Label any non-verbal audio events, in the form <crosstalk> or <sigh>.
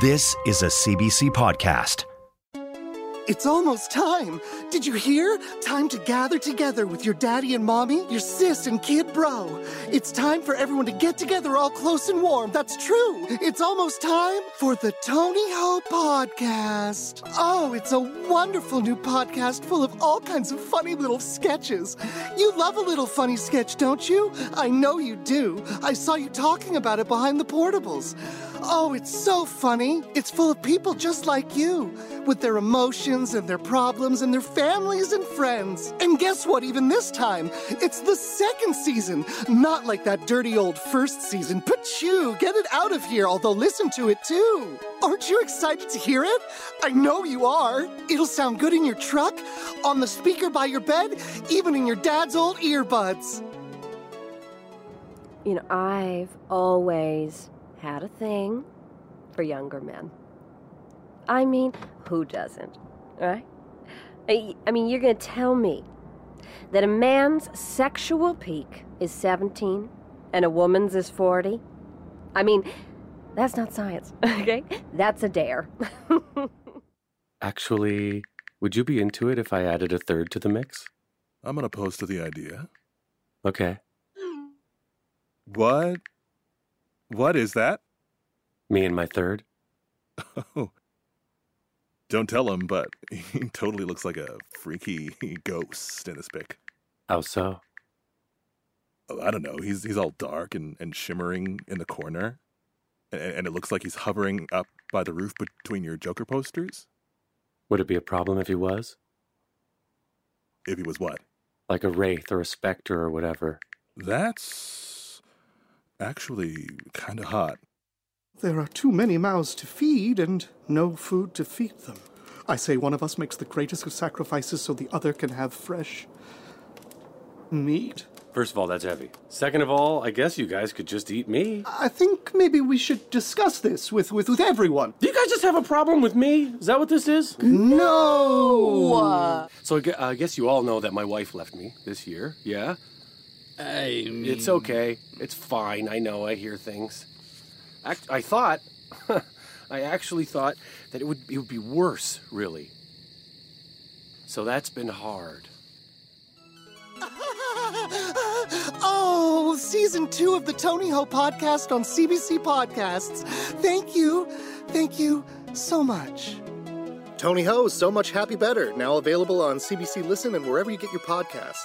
This is a CBC podcast. It's almost time. Did you hear? Time to gather together with your daddy and mommy, your sis and kid bro. It's time for everyone to get together all close and warm. That's true. It's almost time for the Tony Ho podcast. Oh, it's a wonderful new podcast full of all kinds of funny little sketches. You love a little funny sketch, don't you? I know you do. I saw you talking about it behind the portables. Oh, it's so funny. It's full of people just like you, with their emotions and their problems and their families and friends. And guess what? Even this time, it's the second season. Not like that dirty old first season. But Pachoo, get it out of here, although listen to it too. Aren't you excited to hear it? I know you are. It'll sound good in your truck, on the speaker by your bed, even in your dad's old earbuds. You know, I've always had a thing for younger men. I mean, who doesn't, right? I, I mean, you're going to tell me that a man's sexual peak is 17 and a woman's is 40? I mean, that's not science, <laughs> okay? That's a dare. <laughs> Actually, would you be into it if I added a third to the mix? I'm unopposed to the idea. Okay. What? What is that? Me and my third? <laughs> Oh. Don't tell him, but <laughs> he totally looks like a freaky <laughs> ghost in this pic. How so? Oh, I don't know. He's he's all dark and, and shimmering in the corner. And, and it looks like he's hovering up by the roof between your Joker posters. Would it be a problem if he was? If he was what? Like a wraith or a specter or whatever. That's actually kind of hot. There are too many mouths to feed and no food to feed them. I say one of us makes the greatest of sacrifices so the other can have fresh meat. First of all, that's heavy. Second of all, I guess you guys could just eat me. I think maybe we should discuss this with, with, with everyone. Do you guys just have a problem with me? Is that what this is? No! So I I guess you all know that my wife left me this year, yeah? I mean, It's okay. It's fine. I know. I hear things. Act- I thought, <laughs> I actually thought that it would it would be worse, really. So that's been hard. <laughs> oh, season two of the Tony Ho podcast on CBC Podcasts. Thank you. Thank you so much. Tony Ho, So Much Happy Better, now available on CBC Listen and wherever you get your podcasts.